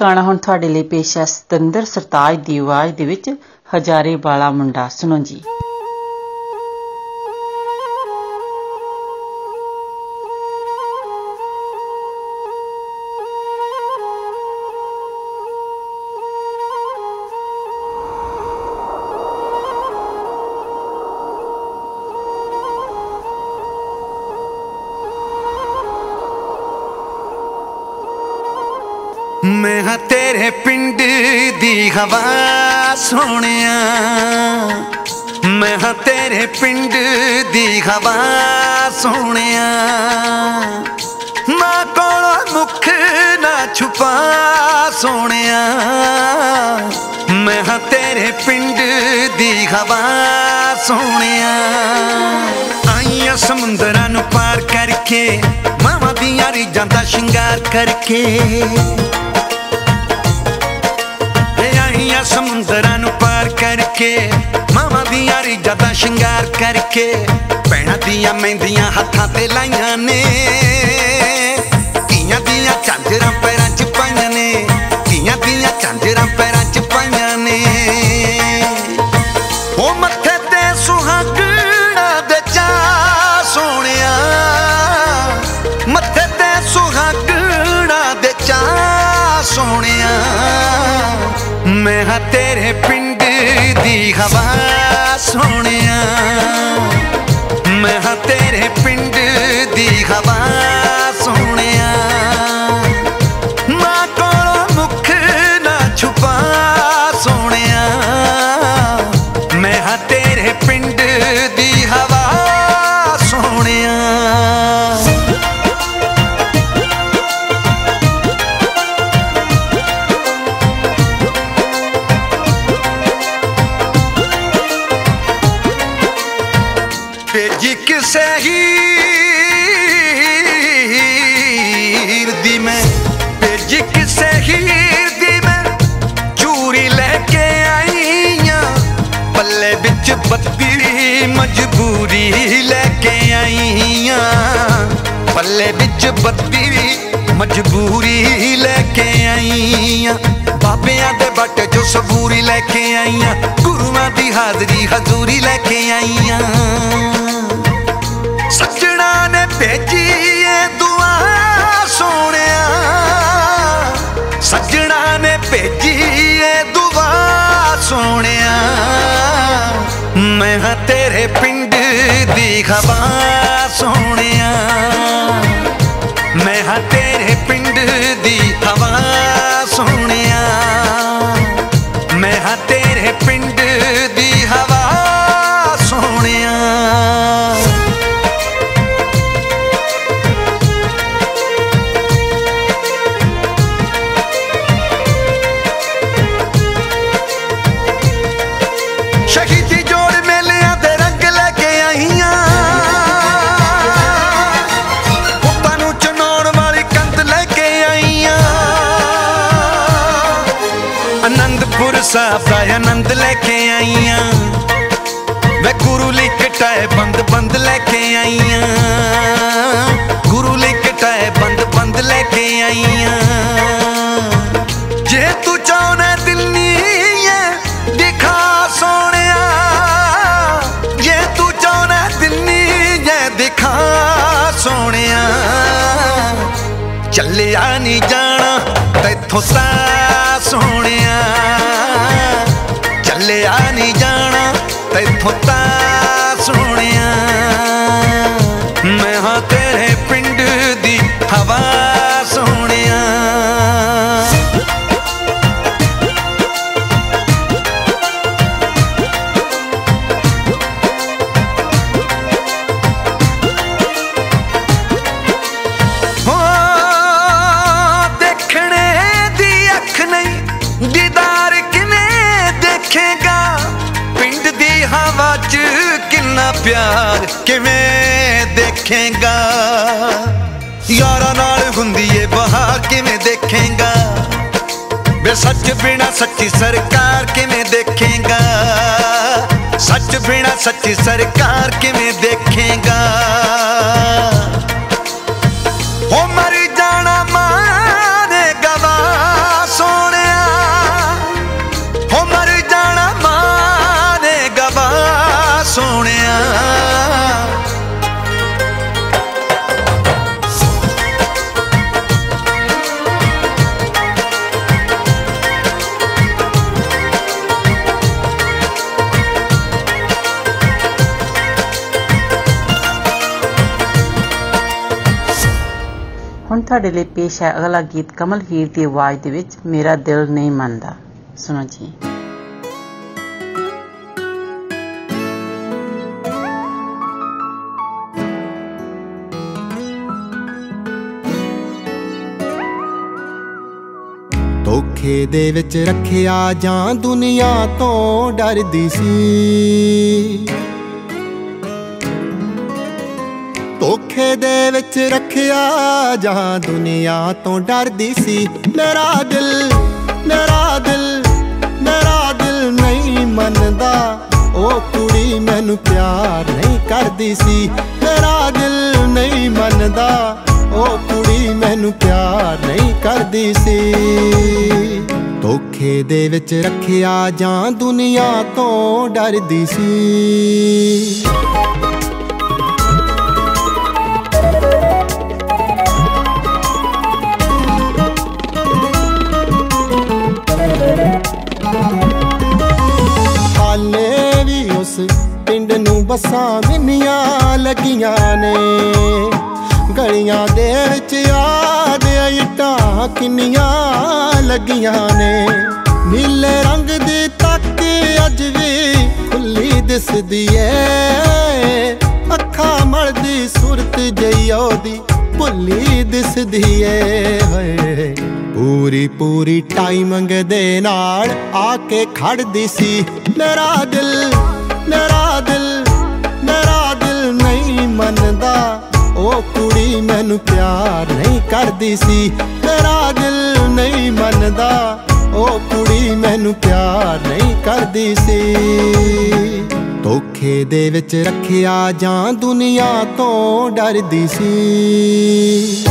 ਗਾਣਾ ਹੁਣ ਤੁਹਾਡੇ ਲਈ ਪੇਸ਼ ਹੈ ਸਤਿੰਦਰ ਸਰਤਾਜ ਦੀ ਆਵਾਜ਼ ਦੇ ਵਿੱਚ ਹਜ਼ਾਰੇ ਵਾਲਾ ਮੁੰਡਾ। ਸੁਣੋ ਜੀ। ਤੇਰੇ ਪਿੰਡ ਦੀ ਹਵਾ ਸੋਹਣਿਆ। ਮੈਂ ਹਾਂ ਤੇਰੇ ਪਿੰਡ ਦੀ ਹਵਾ ਸੋਹਣਿਆ। ਨਾ ਕੋਲ ਮੁਖ ਨਾ ਛੁਪਾ ਸੋਹਣਿਆ। ਮੈਂ ਹਾਂ ਤੇਰੇ ਪਿੰਡ ਦੀ ਹਵਾ ਸੋਹਣਿਆ। ਆਈਆਂ ਸਮੁੰਦਰਾਂ ਨੂੰ ਪਾਰ ਕਰਕੇ, ਮਾਵਾਂ ਦੀਆਂ ਰੀਜਾਂ ਦਾ ਸ਼ਿੰਗਾਰ ਕਰਕੇ। ਸਮੁੰਦਰਾਂ ਨੂੰ ਪਾਰ ਕਰਕੇ, ਮਾਵਾਂ ਦੀਆਂ ਰੀਜਾਂ ਦਾ ਸ਼ਿੰਗਾਰ ਕਰਕੇ ਪੈਣਾ ਦੀਆਂ ਮਹਿੰਦੀਆਂ ਹੱਥਾਂ ਤੇ ਲਾਈਆਂ ਨੇ। ਕੀਆਂ ਦੀਆਂ ਚਾਂਜਰਾਂ ਪੈਰਾਂ खबर ਭੁੱਲਿਆ ਨਹੀਂ ਜਾਣਾ ਤੈਥੋਂ ਤਾਂ ਸੋਹਣਿਆ। ਚੱਲਿਆ ਨਹੀਂ ਜਾਣਾ ਤੈਥੋਂ ਤਾਂ ਸੋਹਣਿਆ। सच बिना सच्ची सरकार किमें देखेगा? सच बिना सच्ची सरकार किमें देखेगा? ਤੁਹਾਡੇ ਲਈ ਪੇਸ਼ ਹੈ ਅਗਲਾ ਗੀਤ ਕਮਲ ਹੀਰ ਦੀ ਆਵਾਜ਼ ਦੇ ਵਿੱਚ, ਮੇਰਾ ਦਿਲ ਨਹੀਂ ਮੰਨਦਾ। ਸੁਣੋ ਜੀ। ਧੋਖੇ ਦੇ ਵਿੱਚ ਰੱਖਿਆ ਜਾਂ ਦੁਨੀਆ ਤੋਂ ਡਰਦੀ ਸੀ। ਧੋਖੇ ਦੇ ਵਿੱਚ ਰੱਖਿਆ ਜਾਂ ਦੁਨੀਆ ਤੋਂ ਡਰਦੀ ਸੀ। ਮੇਰਾ ਦਿਲ ਮੇਰਾ ਦਿਲ ਮੇਰਾ ਦਿਲ ਨਹੀਂ ਮੰਨਦਾ। ਉਹ ਕੁੜੀ ਮੈਨੂੰ ਪਿਆਰ ਨਹੀਂ ਕਰਦੀ ਸੀ। ਮੇਰਾ ਦਿਲ ਨਹੀਂ ਮੰਨਦਾ। ਉਹ ਕੁੜੀ ਮੈਨੂੰ ਪਿਆਰ ਨਹੀਂ ਕਰਦੀ ਸੀ। ਧੋਖੇ ਦੇ ਵਿੱਚ ਰੱਖਿਆ ਜਾਂ ਦੁਨੀਆ ਤੋਂ ਡਰਦੀ ਸੀ। ਬੱਸਾਂ ਮਿੰਨੀਆਂ ਲੱਗੀਆਂ ਨੇ। ਗਲੀਆਂ ਦੇ ਵਿੱਚ ਯਾਦ ਇਟਾਂ ਕਿੰਨੀਆਂ ਲੱਗੀਆਂ ਨੇ। ਨੀਲੇ ਰੰਗ ਦੀ ਤੱਕ ਅੱਜ ਵੀ ਖੁੱਲੀ ਦਿਸਦੀ ਏ। ਅੱਖਾਂ ਮਲਦੀ ਸੁਰਤ ਜਈ ਉਹਦੀ, ਭੁੱਲੀ ਦਿਸਦੀ ਏ। ਹੋਏ, ਪੂਰੀ ਪੂਰੀ ਟਾਈਮਿੰਗ ਦੇ ਨਾਲ ਆ ਕੇ ਖੜਦੀ ਸੀ। ਮੇਰਾ ਦਿਲ ਮੇਰਾ ਦਿਲ ਮੇਰਾ ਦਿਲ ਨਹੀਂ ਮੰਨਦਾ, ਉਹ ਕੁੜੀ ਮੈਨੂੰ ਪਿਆਰ ਨਹੀਂ ਕਰਦੀ ਸੀ। ਮੇਰਾ ਦਿਲ ਨਹੀਂ ਮੰਨਦਾ, ਉਹ ਕੁੜੀ ਮੈਨੂੰ ਪਿਆਰ ਨਹੀਂ ਕਰਦੀ ਸੀ। ਧੋਖੇ ਦੇ ਵਿੱਚ ਰੱਖਿਆ ਜਾਂ ਦੁਨੀਆ ਤੋਂ ਡਰਦੀ ਸੀ।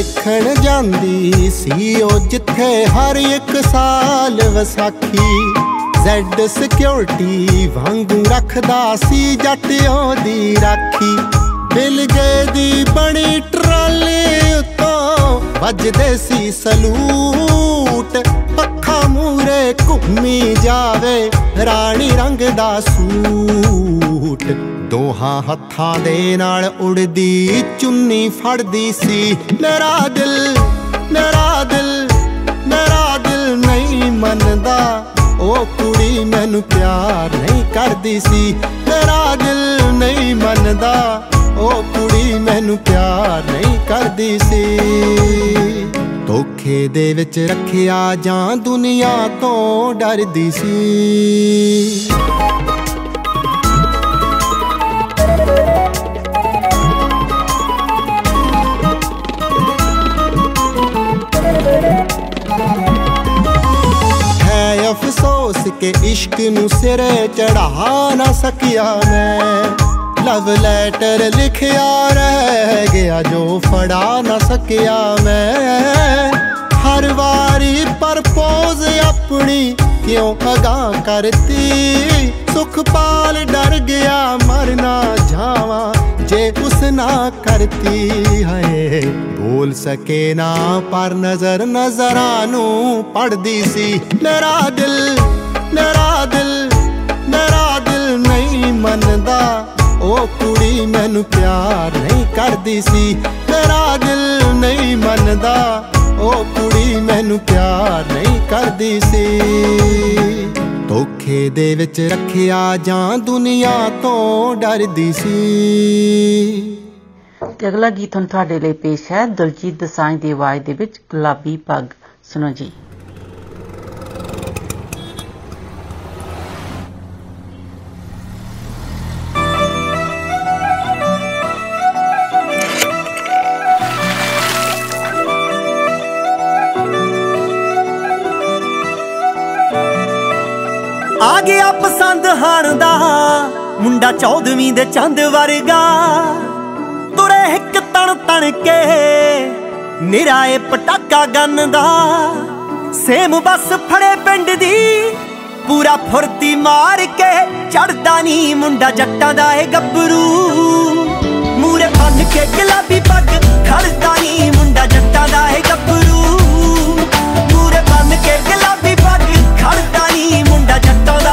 ਦੇਖਣ ਜਾਂਦੀ ਸੀ ਉਹ ਜਿੱਥੇ ਹਰ ਇੱਕ ਸਾਲ ਵਿਸਾਖੀ। ਜ਼ੈਡ ਸਿਕਿਉਰਿਟੀ ਵਾਂਗੂ ਰੱਖਦਾ ਸੀ ਜੱਟ ਉਹਦੀ ਰਾਖੀ। ਬਿਲ ਗਏ ਦੀ ਬਣੀ ਟਰਾਲੀ ਉੱਤੋਂ ਵੱਜਦੇ ਸੀ ਸਲੂਟ। ਪੱਖਾ ਮੂਰੇ ਘੁੰਮੀ ਜਾਵੇ ਰਾਣੀ ਰੰਗ ਦਾ ਸੂਟ। ਦੋਹਾਂ ਹੱਥਾਂ ਦੇ ਨਾਲ ਉੜਦੀ, ਚੁੰਨੀ ਫੜਦੀ ਸੀ। ਮੇਰਾ ਦਿਲ ਮੇਰਾ ਦਿਲ ਮੇਰਾ ਦਿਲ ਨਹੀਂ ਮੰਨਦਾ। ਉਹ ਕੁੜੀ ਮੈਨੂੰ ਪਿਆਰ ਨਹੀਂ ਕਰਦੀ ਸੀ। ਮੇਰਾ ਦਿਲ ਨਹੀਂ ਮੰਨਦਾ। ਉਹ ਕੁੜੀ ਮੈਨੂੰ ਪਿਆਰ ਨਹੀਂ ਕਰਦੀ ਸੀ। ਧੋਖੇ ਦੇ ਵਿੱਚ ਰੱਖਿਆ ਜਾਂ ਦੁਨੀਆ ਤੋਂ ਡਰਦੀ ਸੀ। ਕਿ ਇਸ਼ਕ ਨੂੰ ਸਿਰੇ ਚੜਾ ਨਾ ਸਕਿਆ ਮੈਂ। ਲਵ ਲੈਟਰ ਲਿਖਿਆ ਰਹਿ ਗਿਆ ਜੋ ਫੜਾ ਨਾ ਸਕਿਆ ਮੈਂ। ਹਰ ਵਾਰੀ ਪਰਪੋਜ਼ ਆਪਣੀ ਕਿਉਂ ਅਗਾ ਕਰਤੀ? ਸੁਖਪਾਲ ਡਰ ਗਿਆ ਮਰ ਨਾ ਜਾਵਾਂ ਜੇ ਉਸ ਨਾ ਕਰਤੀ। ਹੈ ਬੋਲ ਸਕੇ ਨਾ ਪਰ ਨਜ਼ਰ ਨਜ਼ਰਾਂ ਨੂੰ ਪੜਦੀ ਸੀ। ਮੇਰਾ ਦਿਲ ਮੇਰਾ ਦਿਲ ਮੇਰਾ ਦਿਲ ਨਹੀਂ ਮੰਨਦਾ। ਉਹ ਕੁੜੀ ਮੈਨੂੰ ਪਿਆਰ ਨਹੀਂ ਕਰਦੀ ਸੀ। ਮੇਰਾ ਦਿਲ ਨਹੀਂ ਮੰਨਦਾ। ਉਹ ਕੁੜੀ ਮੈਨੂੰ ਪਿਆਰ ਨਹੀਂ ਕਰਦੀ ਸੀ। ਧੋਖੇ ਦੇ ਵਿੱਚ ਰੱਖਿਆ ਜਾਂ ਦੁਨੀਆ ਤੋਂ ਡਰਦੀ ਸੀ। ਤੇ ਅਗਲਾ ਗੀਤ ਹੁਣ ਤੁਹਾਡੇ ਲਈ ਪੇਸ਼ ਹੈ, ਦਲਜੀਤ ਦਸਾਂਝ ਦੀ ਆਵਾਜ਼ ਦੇ ਵਿੱਚ ਗੁਲਾਬੀ ਪੱਗ। ਸੁਣੋ ਜੀ। ਮੁੰਡਾ 14ਵੀਂ ਦੇ ਚੰਦ ਵਰਗਾ। ਤੁਰੇ ਇੱਕ ਤਣ ਤਣ ਕੇ ਨਿਰਾਏ ਪਟਾਕਾ ਗੰਨ ਦਾ ਸੇਮ ਬਸ ਫੜੇ ਪਿੰਡ ਦੀ, ਪੂਰਾ ਫੁਰਤੀ ਮਾਰ ਕੇ ਚੜਦਾ ਨਹੀਂ ਮੁੰਡਾ ਜੱਟਾਂ ਦਾ ਏ ਗੱਭਰੂ। ਮੂਰੇ ਬੰਨ ਕੇ ਗਲਾਬੀ ਪੱਗ ਖੜਦਾ ਨਹੀਂ ਮੁੰਡਾ ਜੱਟਾਂ ਦਾ ਏ ਗੱਭਰੂ। ਮੂਰੇ ਬੰਨ ਕੇ ਗਲਾਬੀ ਪੱਗ ਖੜਦਾ ਨਹੀਂ ਮੁੰਡਾ ਜੱਟਾਂ ਦਾ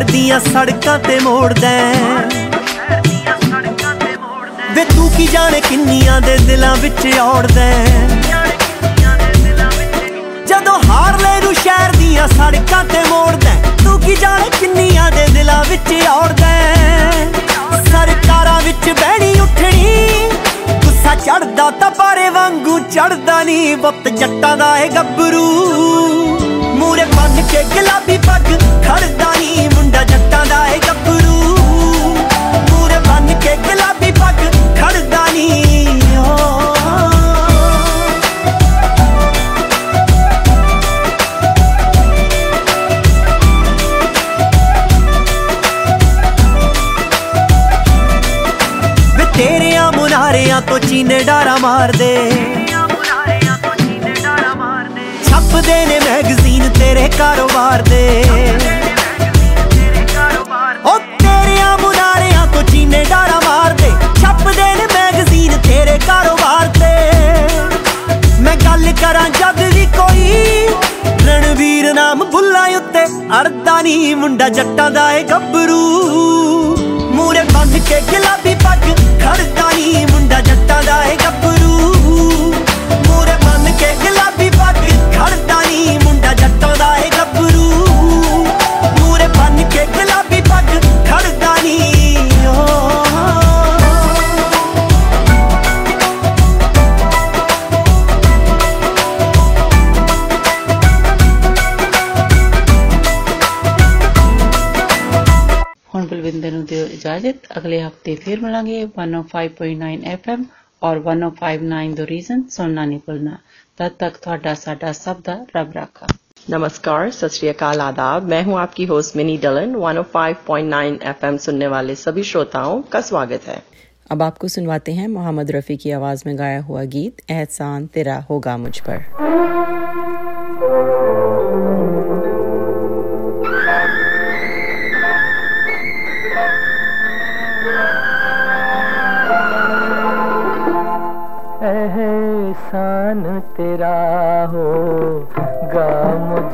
ਸ਼ਹਿਰ ਦੀਆਂ ਸੜਕਾਂ ਤੇ ਮੋੜਦਾ ਵੇ ਤੂੰ ਕੀ ਜਾਣੇ ਕਿੰਨੀਆਂ ਦੇ ਦਿਲਾਂ ਵਿੱਚ ਔੜਦਾ ਜਦੋਂ ਹਾਰ ਲੈ ਰੂ ਸ਼ਹਿਰ ਦੀਆਂ ਸੜਕਾਂ ਤੇ ਮੋੜਦਾ ਤੂੰ ਕੀ ਜਾਣੇ ਕਿੰਨੀਆਂ ਦੇ ਦਿਲਾਂ ਵਿੱਚ ਔੜਦਾ ਸਰਕਾਰਾਂ ਵਿੱਚ ਬਹਿਣੀ ਉੱਠਣੀ, ਗੁੱਸਾ ਚੜਦਾ ਤਾਂ ਪਾਰੇ ਵਾਂਗੂ ਚੜਦਾ ਨਹੀਂ, ਵਕਤ ਜੱਟਾਂ ਦਾ ਏ ਗੱਭਰੂ। ਮੂਰੇ ਬੰਨ ਕੇ ਗੁਲਾਬੀ ਪੱਗ ਖੜਦਾ ਜੱਟਾਂ ਦਾ ਹਫਤੇ ਫਿਰ ਮਿਲਾਂਗੇ 105.9 FM ਔਰ 1059 ਦ ਰੀਜ਼ਨ ਸੁਣਨਾ ਨਹੀਂ ਭੁੱਲਣਾ ਤਦ ਤੱਕ ਤੁਹਾਡਾ ਸਾਡਾ ਸਭ ਦਾ ਰੱਬ ਰਾਖਾ नमस्कार सत श्री अकाल आदाब मैं हूं आपकी होस्ट मिनी डलन 105.9 एफएम सुनने वाले सभी श्रोताओं का स्वागत है अब आपको सुनवाते हैं मोहम्मद रफ़ी की आवाज़ में गाया हुआ गीत एहसान तेरा होगा मुझ पर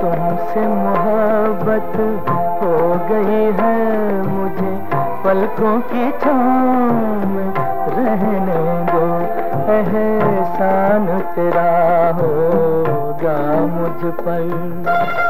तुमसे मोहब्बत हो गई है मुझे। पलकों की छाँव में रहने दो, एहसान तेरा होगा मुझ पर।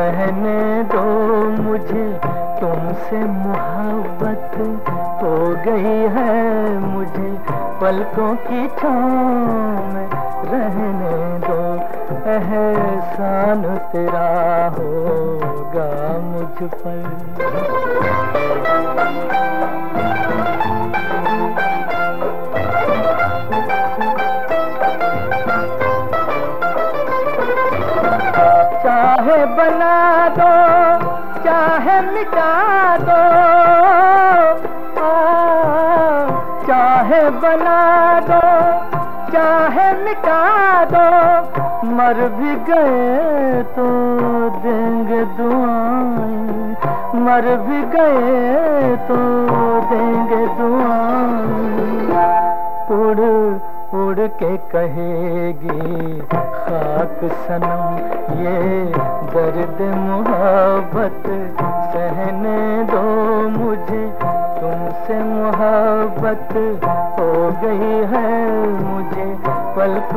बहने दो मुझे। तुमसे मोहब्बत हो गई है मुझे। पलकों की छाँव रहने दो। एहसान तेरा होगा मुझ पर। ललका दो। मर भी गए तो देंगे दुआएँ। मर भी गए तो देंगे दुआएँ। उड़ उड़ के कहेगी, खाक सनम, ये दर्द मोहब्बत, सहने दो मुझे, तुमसे मोहब्बत हो गई है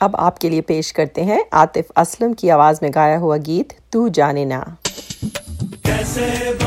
अब आपके लिए पेश करते हैं आतिफ असलम की आवाज़ में गाया हुआ गीत, तू जाने ना। कैसे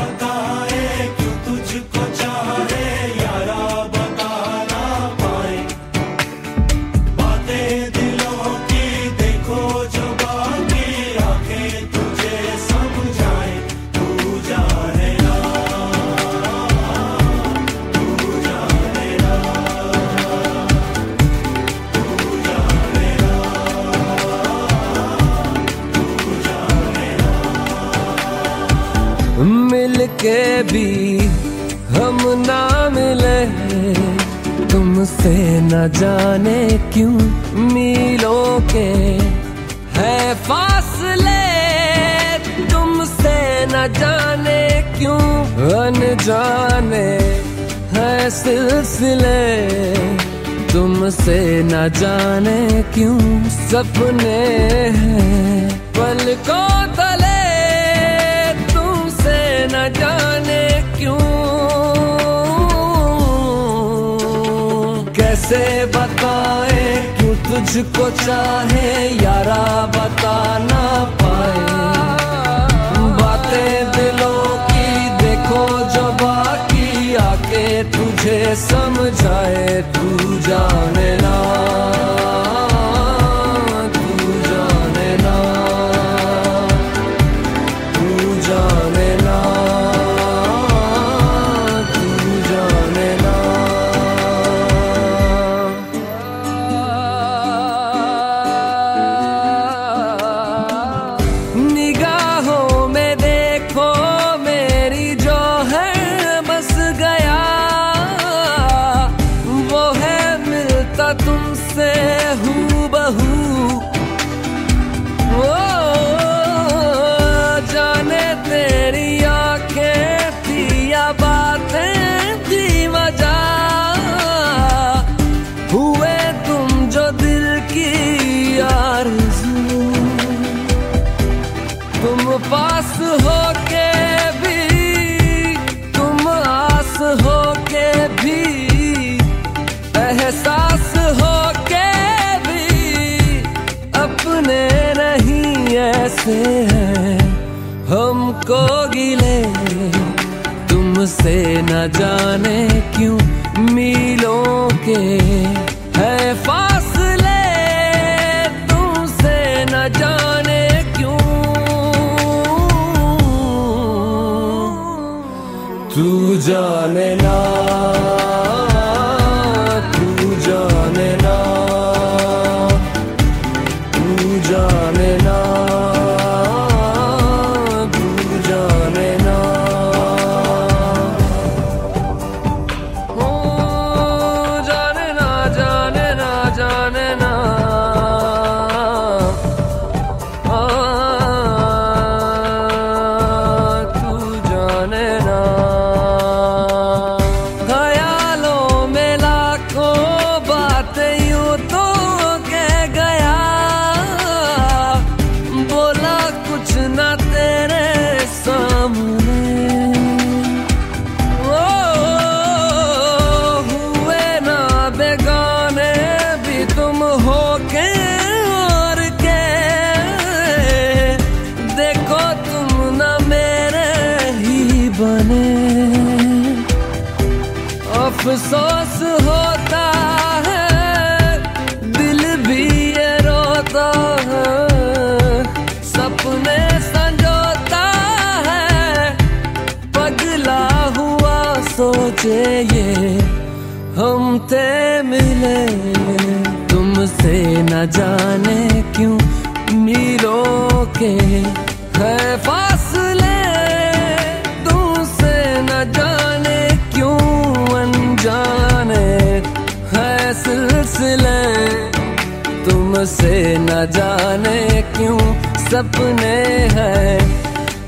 सिलसिले, तुमसे न जाने क्यों सपने पल को तले, तुमसे न जाने क्यों? कैसे बताए, क्यों तुझको चाहे? यारा बताना तुझे समझाए तू जाने ना। से न जाने क्यों मिलों के अफसोस होता है, दिल भी ये रोता है। सपने संजोता है, पगला हुआ सोचे ये, हम थे मिले। तुमसे न जाने क्यों मीलों के है फासले, तुमसे न जाने क्यों अनजाने सिलसिले। तुमसे न जाने क्यों सपने हैं।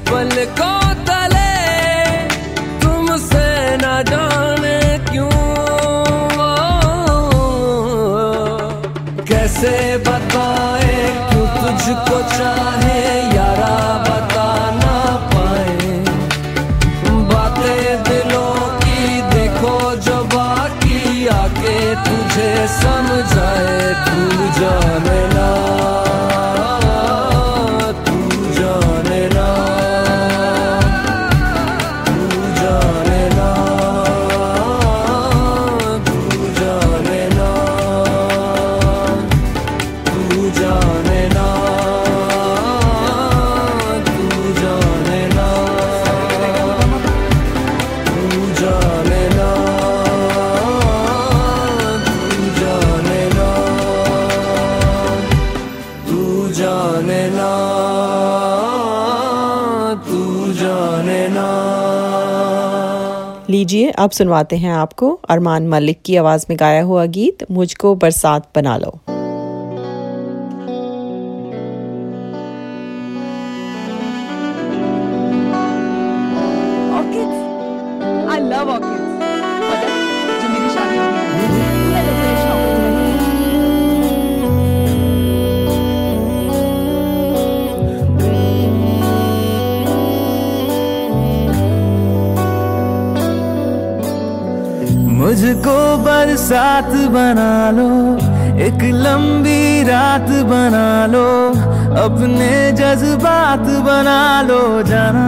पलकों तले, तुमसे न जाने क्यों? कैसे बताए क्यों तुझको चाहे Jason अब सुनवाते हैं आपको अरमान मलिक की आवाज़ में गाया हुआ गीत, मुझको बरसात बना लो। बरसात बना लो, एक लंबी रात बना लो, अपने जज्बात बना लो जाना।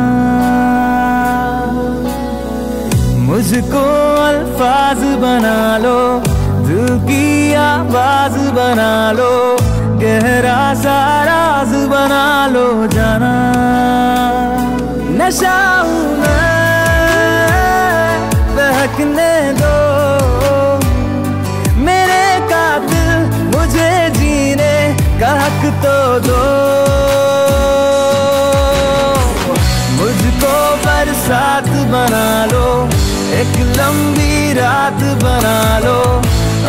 मुझको अल्फाज बना लो, दिल की आवाज़ बना लो, गहरा सा राज बना लो जाना। नशा मैं, बहकने दो। तो दो। मुझको बरसात बना लो, एक लंबी रात बना लो,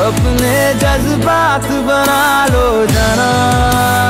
अपने जज्बात बना लो, जाना।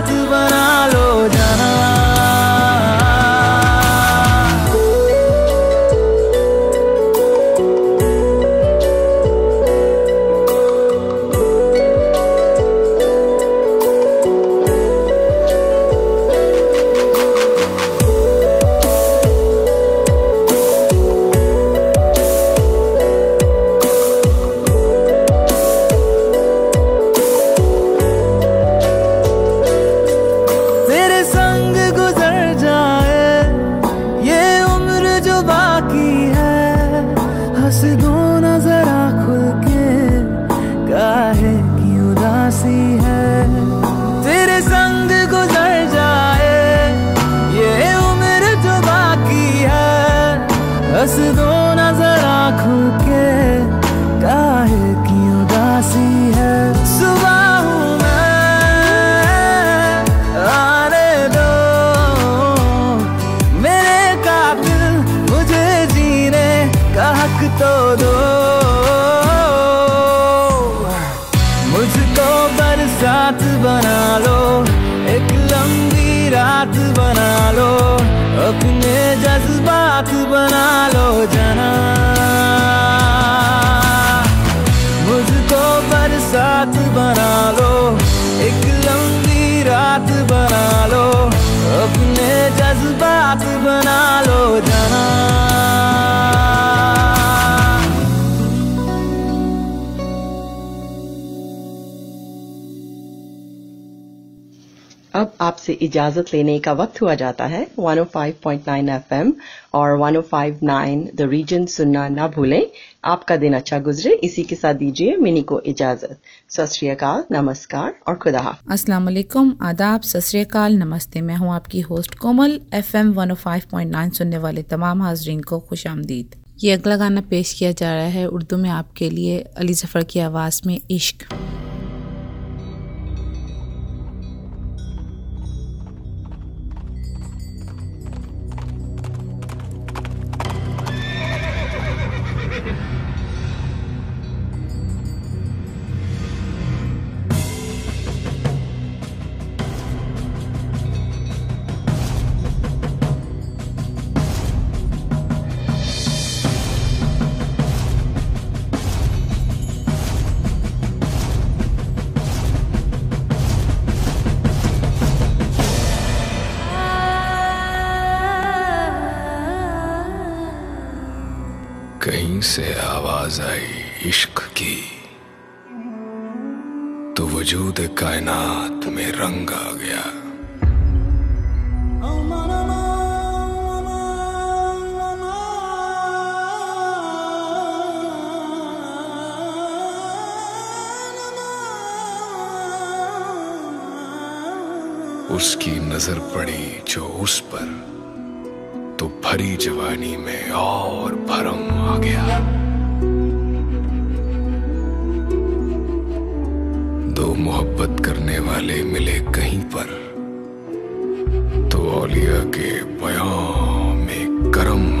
जज्बात बना लो रात बना लो, अपने जज्बात बना लो जना। मुझको बरसात बना लो, एक लंबी रात बना लो, अपने जज्बात बना लो जना। अब आपसे इजाज़त लेने का वक्त हुआ जाता है। 105.9 एफएम और 105.9 द रीजन सुनना ना भूलें। आपका दिन अच्छा गुजरे। इसी के साथ दीजिए मिनी को इजाज़त। सत नमस्कार और खुदा अस्सलाम वालेकुम आदाब। सत नमस्ते। मैं हूँ आपकी होस्ट कोमल। एफएम 105.9 सुनने वाले तमाम हाजरीन को खुश आमदीद। ये अगला गाना पेश किया जा रहा है उर्दू में आपके लिए अली ज़फ़र की आवाज़ में इश्क। उसकी नज़र पड़ी जो उस पर तो भरी जवानी में और भरम आ गया। दो मोहब्बत करने वाले मिले कहीं पर तो औलिया के बयान में करम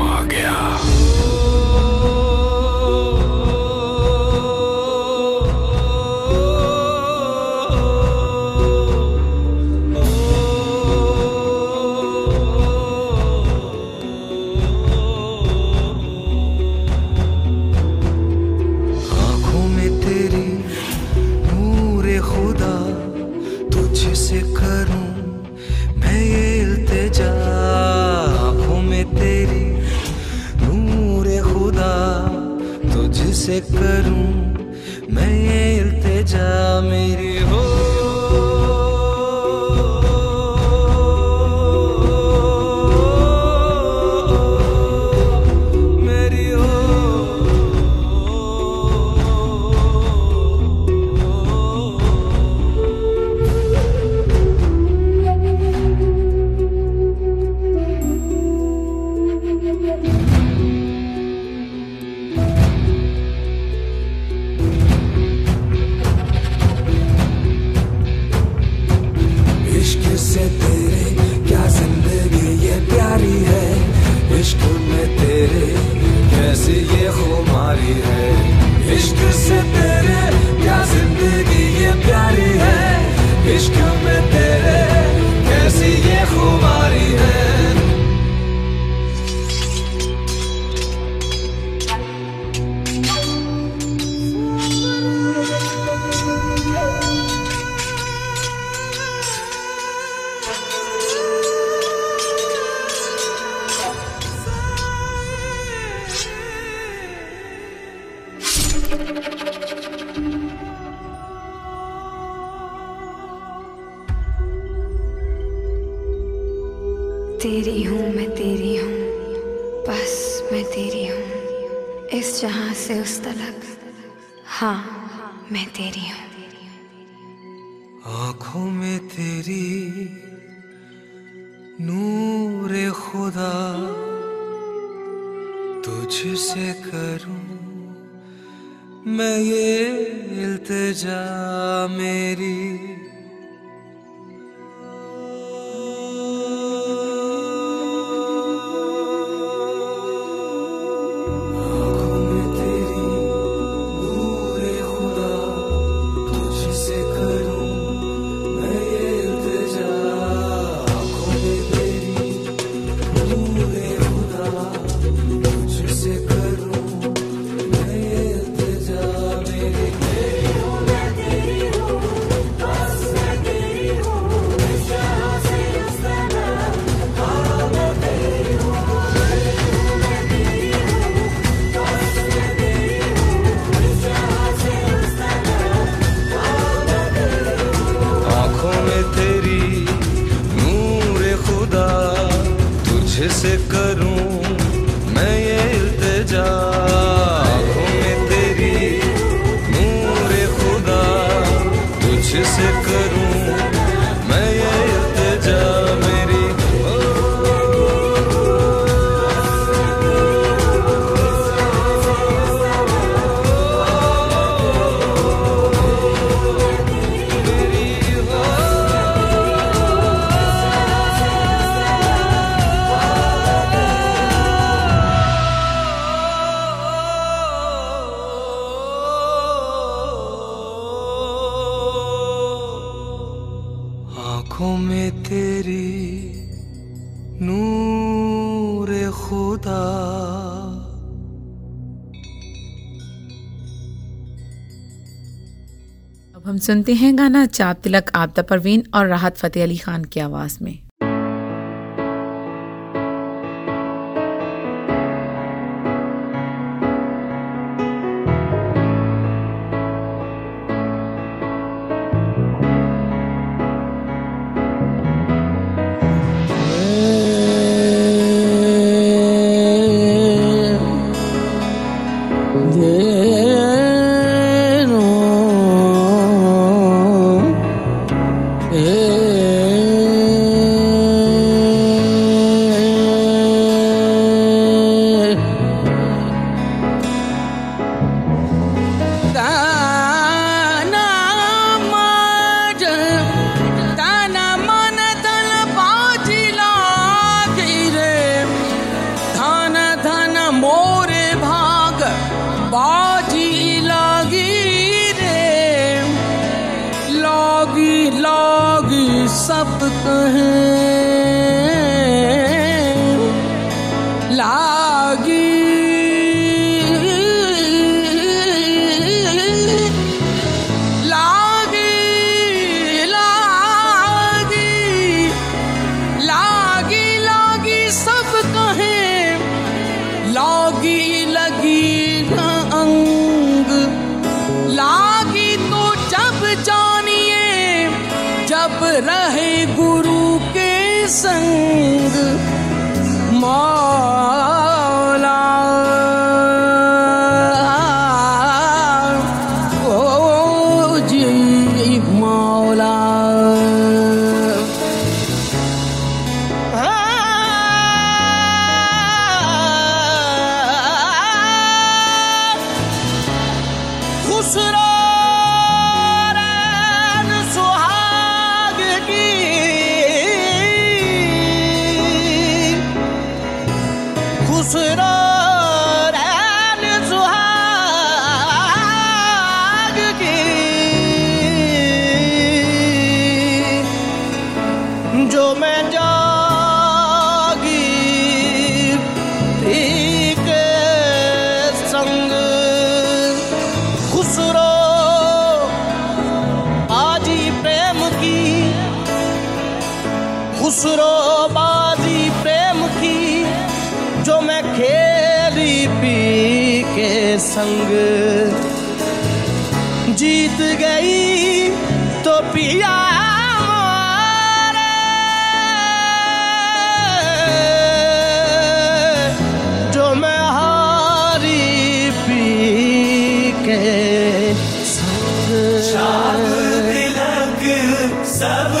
جَاءَ सुनते हैं गाना चाप तिलक, आपदा परवीन और राहत फतेह अली खान की आवाज़ में। सकते हैं Sabır, sabır, sabır, sabır,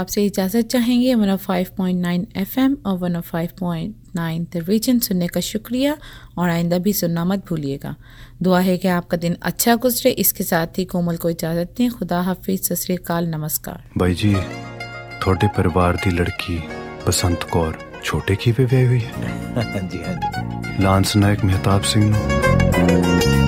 आपसे इजाज़त चाहेंगे। One of five point nine FM M और one of five point nine the region सुनने का शुक्रिया और आइंदा भी सुनना मत भूलिएगा। दुआ है कि आपका दिन अच्छा गुजरे। इसके साथ ही कोमल को इजाज़त दें। खुदा हाफिज। सतरीकाल नमस्कार। भाई जी थोड़े परिवार की लड़की बसंत कौर छोटे की भी हुई है? जी हाँ जी। लांस नायक मेहताब सिंह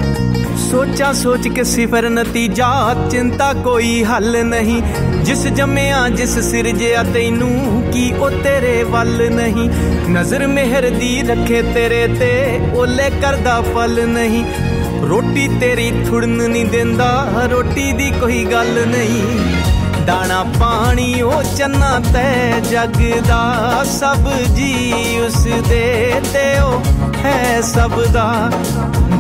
ਸੋਚਾਂ ਸੋਚ ਕੇ ਸਿਫਰ ਨਤੀਜਾ, ਚਿੰਤਾ ਕੋਈ ਹੱਲ ਨਹੀਂ। ਜਿਸ ਜੰਮਿਆ, ਜਿਸ ਸਿਰਜਿਆ, ਤੈਨੂੰ ਕੀ ਉਹ ਤੇਰੇ ਵੱਲ ਨਹੀਂ। ਨਜ਼ਰ ਮਿਹਰ ਦੀ ਰੱਖੇ ਤੇਰੇ ਤੇ ਓਲੇ ਕਰਦਾ ਫਲ ਨਹੀਂ। ਰੋਟੀ ਤੇਰੀ ਥੁੜਨ ਨਹੀਂ ਦਿੰਦਾ, ਰੋਟੀ ਦੀ ਕੋਈ ਗੱਲ ਨਹੀਂ। ਦਾਣਾ ਪਾਣੀ ਉਹ ਚੰਨਾ ਤੈ ਜਗ ਦਾ ਸਭ ਜੀ ਉਸ ਦੇ ਤੇ ਉਹ ਹੈ ਸਭ ਦਾ।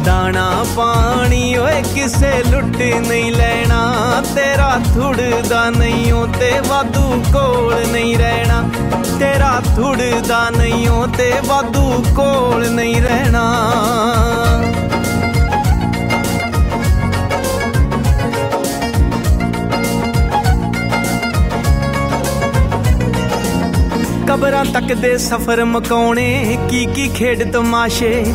ਦਾਣਾ ਪਾਣੀ ਓਏ, ਕਿਸੇ ਲੁੱਟ ਨਹੀਂ ਲੈਣਾ। ਤੇਰਾ ਥੁੜਦਾ ਨਹੀਂ ਓ ਤੇ ਵਾਧੂ ਕੋਲ ਨਹੀਂ ਰਹਿਣਾ। ਤੇਰਾ ਥੁੜਦਾ ਨਹੀਂ ਓ ਤੇ ਵਾਧੂ ਕੋਲ ਨਹੀਂ ਰਹਿਣਾ। ਕਬਰਾਂ ਤੱਕ ਦੇ ਸਫ਼ਰ ਮਕਾਉਣੇ ਕੀ ਕੀ ਖੇਡ ਤਮਾਸ਼ੇ।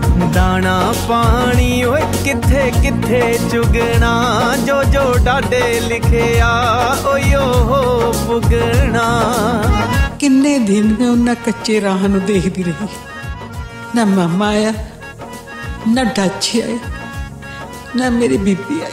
ਦਾਣਾ ਪਾਣੀ, ਓਏ ਕਿੱਥੇ ਕਿੱਥੇ ਚੁਗਣਾ? ਜੋ ਜੋ ਡਾਡੇ ਲਿਖਿਆ ਓਯੋ ਹੋ ਪੁਗਣਾ। ਕਿੰਨੇ ਦਿਨ ਮੈਂ ਉਹਨਾਂ ਕੱਚੇ ਰਾਹ ਨੂੰ ਦੇਖਦੀ ਰਹੀ। ਨਾ ਮਾਮਾ ਆਇਆ, ਨਾ ਡਾਚੀ ਆਇਆ ਨਾ ਮੇਰੀ ਬੀਬੀ ਆਈ।